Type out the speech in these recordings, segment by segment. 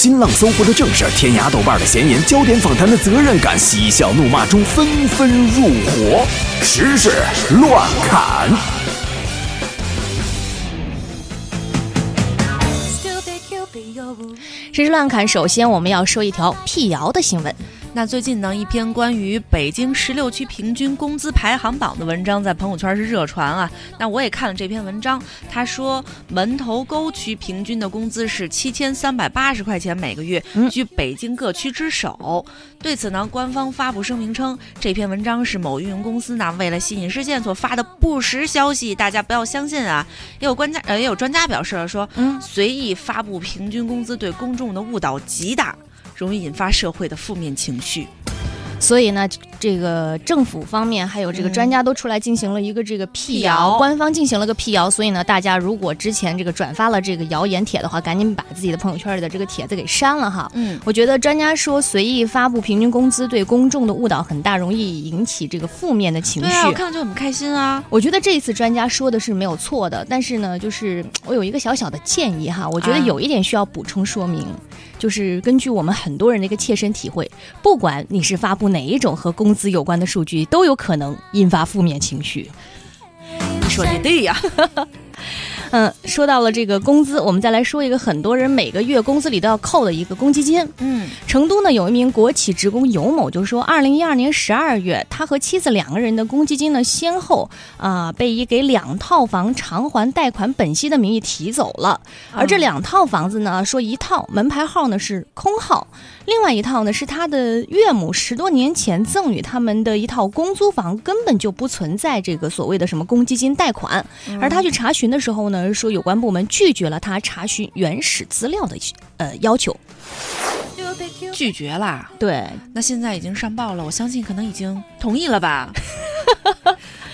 新浪、搜狐的正事，天涯、豆瓣的闲言，焦点访谈的责任感，嬉笑怒骂中纷纷入伙，时事乱砍。时事乱砍，首先我们要说一条辟谣的新闻。那最近呢，一篇关于北京十六区平均工资排行榜的文章在朋友圈是热传啊。那我也看了这篇文章，他说门头沟区平均的工资是七千三百八十块钱每个月，居北京各区之首。对此呢，官方发布声明称，这篇文章是某运营公司呢为了吸引视线所发的不实消息，大家不要相信啊。也有专家呃也有专家表示了说，嗯，随意发布平均工资对公众的误导极大。容易引发社会的负面情绪。所以呢，这个政府方面还有这个专家都出来进行了一个这个辟谣，官方进行了个辟谣。所以呢，大家如果之前这个转发了这个谣言帖的话，赶紧把自己的朋友圈里的这个帖子给删了哈。嗯，我觉得专家说随意发布平均工资对公众的误导很大，容易引起这个负面的情绪。对啊，我看了就很开心啊。我觉得这一次专家说的是没有错的，但是呢，就是我有一个小小的建议哈，我觉得有一点需要补充说明，就是根据我们很多人的一个切身体会，不管你是发布。哪一种和工资有关的数据都有可能引发负面情绪？你说的对呀。嗯，说到了这个工资，我们再来说一个很多人每个月工资里都要扣的一个公积金。嗯，成都呢有一名国企职工尤某就说，二零一二年十二月，他和妻子两个人的公积金呢，先后啊被以给两套房偿还贷款本息的名义提走了。而这两套房子呢，说一套门牌号呢是空号，另外一套呢是他的岳母十多年前赠与他们的一套公租房，根本就不存在这个所谓的什么公积金贷款。而他去查询的时候呢。说有关部门拒绝了他查询原始资料的呃要求，拒绝啦。对，那现在已经上报了，我相信可能已经同意了吧。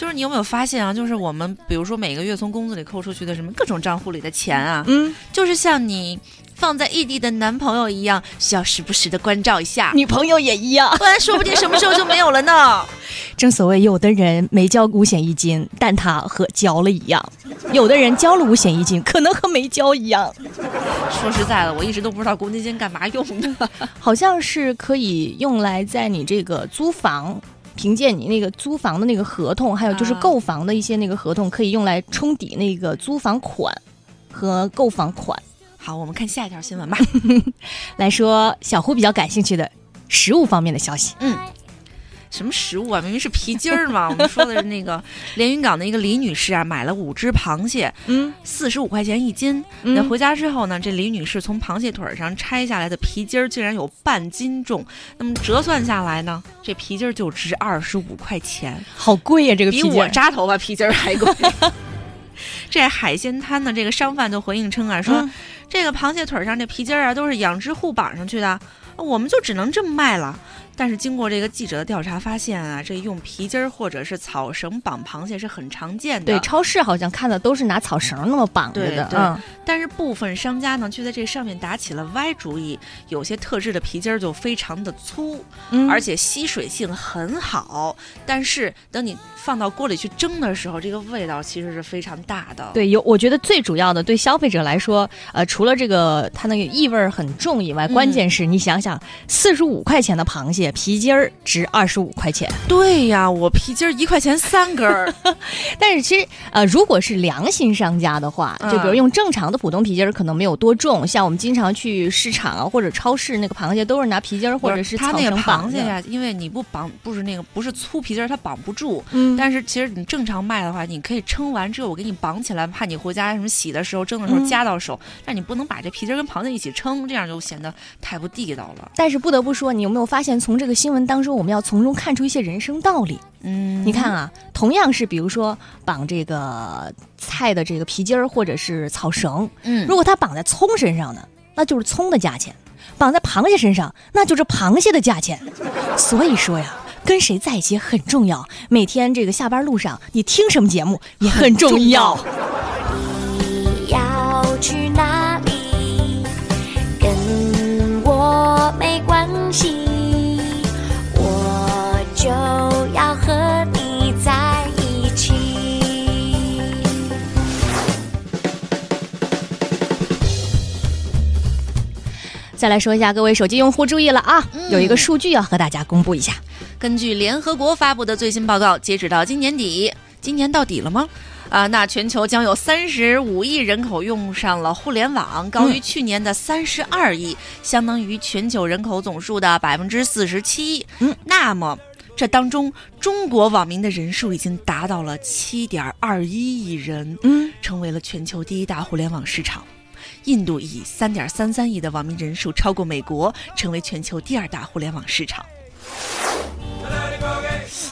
就是你有没有发现啊？就是我们比如说每个月从工资里扣出去的什么各种账户里的钱啊，嗯，就是像你放在异地的男朋友一样，需要时不时的关照一下。女朋友也一样，不然说不定什么时候就没有了呢。正所谓，有的人没交五险一金，但他和交了一样；有的人交了五险一金，可能和没交一样。说实在的，我一直都不知道公积金干嘛用的，好像是可以用来在你这个租房。凭借你那个租房的那个合同，还有就是购房的一些那个合同，可以用来冲抵那个租房款和购房款。好，我们看下一条新闻吧。来说小胡比较感兴趣的食物方面的消息。嗯。什么食物啊？明明是皮筋儿嘛！我们说的是那个 连云港的一个李女士啊，买了五只螃蟹，嗯，四十五块钱一斤。那回家之后呢，这李女士从螃蟹腿上拆下来的皮筋儿竟然有半斤重。那么折算下来呢，这皮筋儿就值二十五块钱，好贵呀！这个比我扎头发皮筋儿还贵。这海鲜摊的这个商贩就回应称啊，说这个螃蟹腿上这皮筋儿啊，都是养殖户绑上去的，我们就只能这么卖了。但是经过这个记者的调查，发现啊，这用皮筋儿或者是草绳绑螃蟹是很常见的。对，超市好像看的都是拿草绳那么绑着的。嗯。但是部分商家呢，却在这上面打起了歪主意。有些特制的皮筋儿就非常的粗，而且吸水性很好。但是等你放到锅里去蒸的时候，这个味道其实是非常大的。对，有我觉得最主要的对消费者来说，呃，除了这个它那个异味很重以外，关键是你想想，四十五块钱的螃蟹。皮筋儿值二十五块钱，对呀，我皮筋儿一块钱三根儿。但是其实呃，如果是良心商家的话，就比如用正常的普通皮筋儿，可能没有多重。像我们经常去市场啊或者超市，那个螃蟹都是拿皮筋儿或者是它那个螃蟹呀，因为你不绑，不是那个不是粗皮筋儿，它绑不住。嗯。但是其实你正常卖的话，你可以称完之后我给你绑起来，怕你回家什么洗的时候蒸的时候夹到手。但你不能把这皮筋儿跟螃蟹一起称，这样就显得太不地道了。但是不得不说，你有没有发现从这个新闻当中，我们要从中看出一些人生道理。嗯，你看啊，同样是比如说绑这个菜的这个皮筋儿或者是草绳，嗯，如果它绑在葱身上呢，那就是葱的价钱；绑在螃蟹身上，那就是螃蟹的价钱。所以说呀，跟谁在一起很重要。每天这个下班路上，你听什么节目也很重要。没关系。再来说一下，各位手机用户注意了啊，有一个数据要和大家公布一下。根据联合国发布的最新报告，截止到今年底，今年到底了吗？啊，那全球将有三十五亿人口用上了互联网，高于去年的三十二亿，相当于全球人口总数的百分之四十七。嗯，那么这当中，中国网民的人数已经达到了七点二一亿人，嗯，成为了全球第一大互联网市场。印度以三点三三亿的网民人数超过美国，成为全球第二大互联网市场。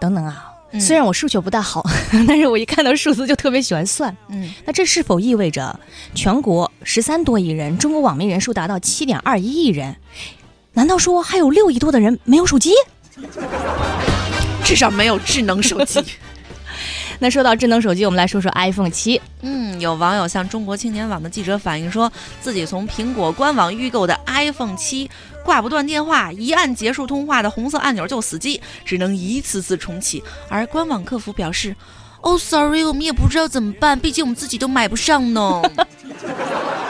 等等啊！虽然我数学不大好，但是我一看到数字就特别喜欢算。嗯，那这是否意味着全国十三多亿人，中国网民人数达到七点二一亿人？难道说还有六亿多的人没有手机？至少没有智能手机。那说到智能手机，我们来说说 iPhone 七。嗯，有网友向中国青年网的记者反映说，自己从苹果官网预购的 iPhone 七挂不断电话，一按结束通话的红色按钮就死机，只能一次次重启。而官网客服表示：“哦，sorry，我们也不知道怎么办，毕竟我们自己都买不上呢。”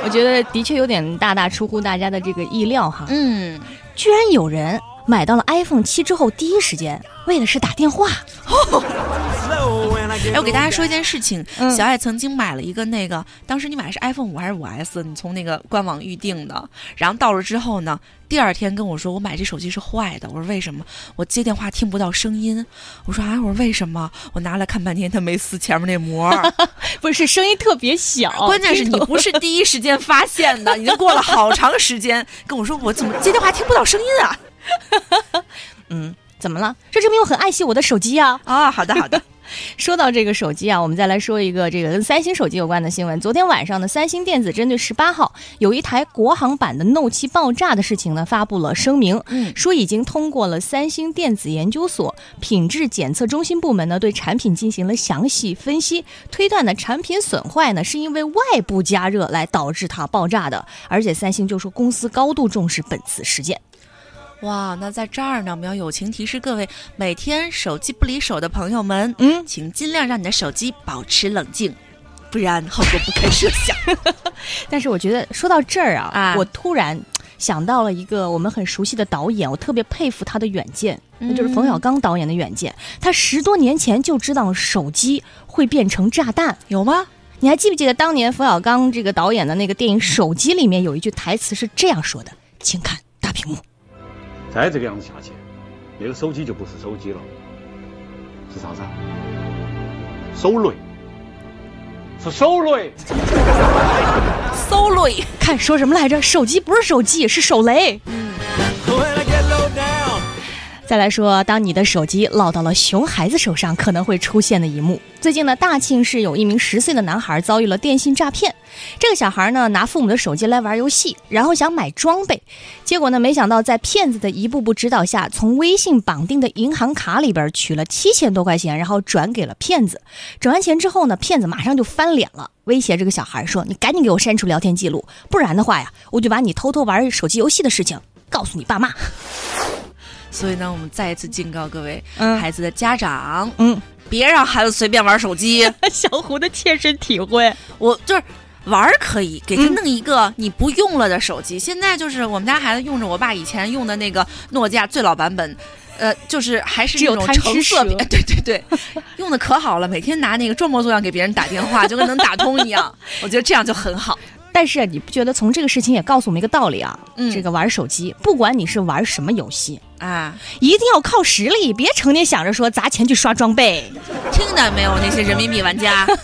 我觉得的确有点大大出乎大家的这个意料哈。嗯，居然有人买到了 iPhone 七之后，第一时间为的是打电话。哎，我给大家说一件事情，小爱曾经买了一个那个，当时你买的是 iPhone 五还是五 S？你从那个官网预定的，然后到了之后呢，第二天跟我说我买这手机是坏的，我说为什么？我接电话听不到声音，我说啊，我说为什么？我拿来看半天，它没撕前面那膜，不是声音特别小，关键是你不是第一时间发现的，已经过了好长时间，跟我说我怎么接电话听不到声音啊？嗯，怎么了？这证明我很爱惜我的手机啊！啊，好的好的。说到这个手机啊，我们再来说一个这个跟三星手机有关的新闻。昨天晚上呢，三星电子针对十八号有一台国行版的 Note 7爆炸的事情呢，发布了声明，说已经通过了三星电子研究所品质检测中心部门呢，对产品进行了详细分析，推断呢，产品损坏呢是因为外部加热来导致它爆炸的，而且三星就说公司高度重视本次事件。哇，那在这儿呢，我们要友情提示各位每天手机不离手的朋友们，嗯，请尽量让你的手机保持冷静，不然后果不堪设想。但是我觉得说到这儿啊，我突然想到了一个我们很熟悉的导演，我特别佩服他的远见，那就是冯小刚导演的远见。他十多年前就知道手机会变成炸弹，有吗？你还记不记得当年冯小刚这个导演的那个电影《手机》里面有一句台词是这样说的：“请看大屏幕。”再这个样子下去，那个手机就不是手机了，是啥子？手雷，是手雷，手雷。看说什么来着？手机不是手机，是手雷。再来说，当你的手机落到了熊孩子手上，可能会出现的一幕。最近呢，大庆市有一名十岁的男孩遭遇了电信诈骗。这个小孩呢，拿父母的手机来玩游戏，然后想买装备，结果呢，没想到在骗子的一步步指导下，从微信绑定的银行卡里边取了七千多块钱，然后转给了骗子。转完钱之后呢，骗子马上就翻脸了，威胁这个小孩说：“你赶紧给我删除聊天记录，不然的话呀，我就把你偷偷玩手机游戏的事情告诉你爸妈。”所以呢，我们再一次警告各位孩子的家长，嗯，别让孩子随便玩手机。小胡的切身体会，我就是玩可以，给他弄一个你不用了的手机。现在就是我们家孩子用着我爸以前用的那个诺基亚最老版本，呃，就是还是那种橙色，对对对，用的可好了，每天拿那个装模作样给别人打电话，就跟能打通一样。我觉得这样就很好。但是你不觉得从这个事情也告诉我们一个道理啊？嗯，这个玩手机，不管你是玩什么游戏啊，一定要靠实力，别成天想着说砸钱去刷装备。听到没有，那些人民币玩家？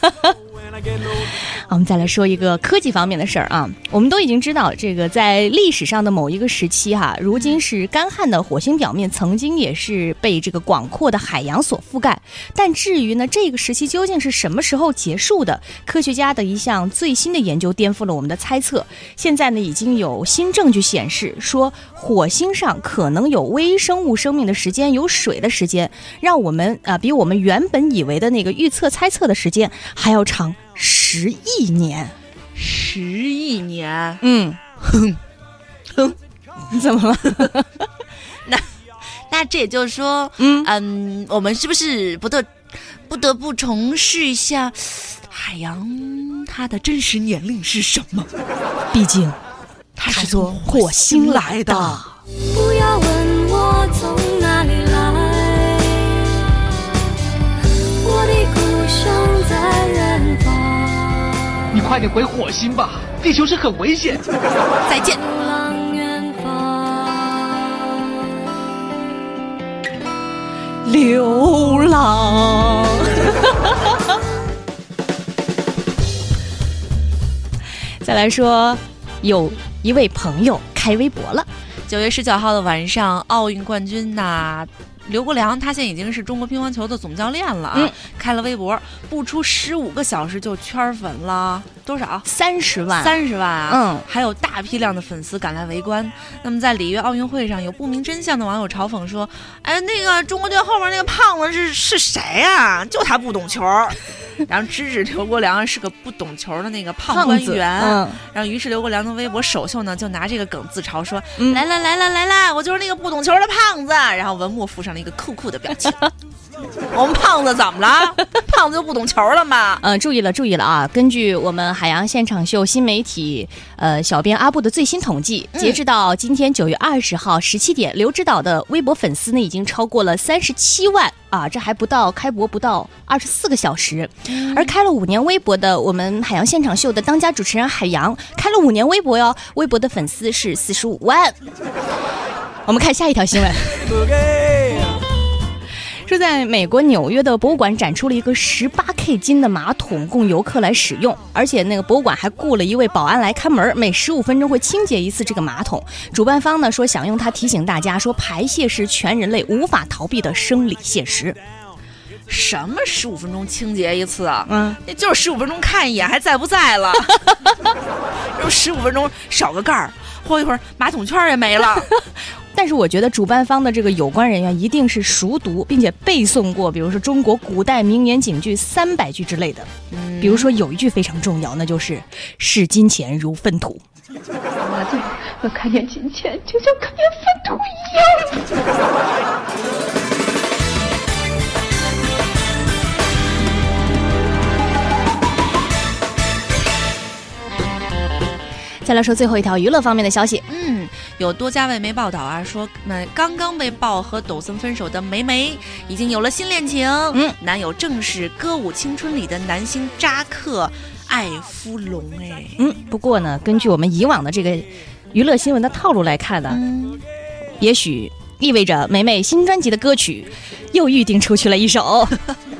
我们再来说一个科技方面的事儿啊，我们都已经知道，这个在历史上的某一个时期哈，如今是干旱的火星表面，曾经也是被这个广阔的海洋所覆盖。但至于呢，这个时期究竟是什么时候结束的？科学家的一项最新的研究颠覆了我们的猜测。现在呢，已经有新证据显示，说火星上可能有微生物生命的时间，有水的时间，让我们啊，比我们原本以为的那个预测猜测的时间还要长。十亿年，十亿年，嗯，哼，哼，怎么了？那那这也就是说，嗯嗯，我们是不是不得不得不重试一下海洋它的真实年龄是什么？毕竟，它是从火星来的。不要问我从快点回火星吧，地球是很危险。再见。流浪远方，流浪。再来说，有一位朋友开微博了。九月十九号的晚上，奥运冠军呐，刘国梁，他现在已经是中国乒乓球的总教练了啊，开了微博，不出十五个小时就圈粉了。多少？三十万，三十万啊！嗯，还有大批量的粉丝赶来围观。那么在里约奥运会上，有不明真相的网友嘲讽说：“哎，那个中国队后面那个胖子是是谁呀？就他不懂球。”然后指指刘国梁是个不懂球的那个胖官员。嗯，然后于是刘国梁的微博首秀呢，就拿这个梗自嘲说：“来了来了来了，我就是那个不懂球的胖子。”然后文末附上了一个酷酷的表情。我们胖子怎么了？胖子就不懂球了吗？嗯，注意了，注意了啊！根据我们海洋现场秀新媒体呃小编阿布的最新统计，截至到今天九月二十号十七点，刘指导的微博粉丝呢已经超过了三十七万啊！这还不到开播不到二十四个小时，而开了五年微博的我们海洋现场秀的当家主持人海洋，开了五年微博哟，微博的粉丝是四十五万。我们看下一条新闻。说在美国纽约的博物馆展出了一个十八 K 金的马桶供游客来使用，而且那个博物馆还雇了一位保安来看门，每十五分钟会清洁一次这个马桶。主办方呢说想用它提醒大家说排泄是全人类无法逃避的生理现实。什么十五分钟清洁一次啊？嗯，那就是十五分钟看一眼还在不在了？用 十五分钟少个盖儿，过一会儿马桶圈也没了。但是我觉得主办方的这个有关人员一定是熟读并且背诵过，比如说中国古代名言警句三百句之类的。比如说有一句非常重要，那就是“视金钱如粪土”。我我看见金钱就像看见粪土一样。再来说最后一条娱乐方面的消息，嗯，有多家外媒报道啊，说那刚刚被曝和抖森分手的梅梅已经有了新恋情，嗯，男友正是《歌舞青春》里的男星扎克艾夫隆，哎，嗯，不过呢，根据我们以往的这个娱乐新闻的套路来看呢，也许意味着梅梅新专辑的歌曲又预定出去了一首。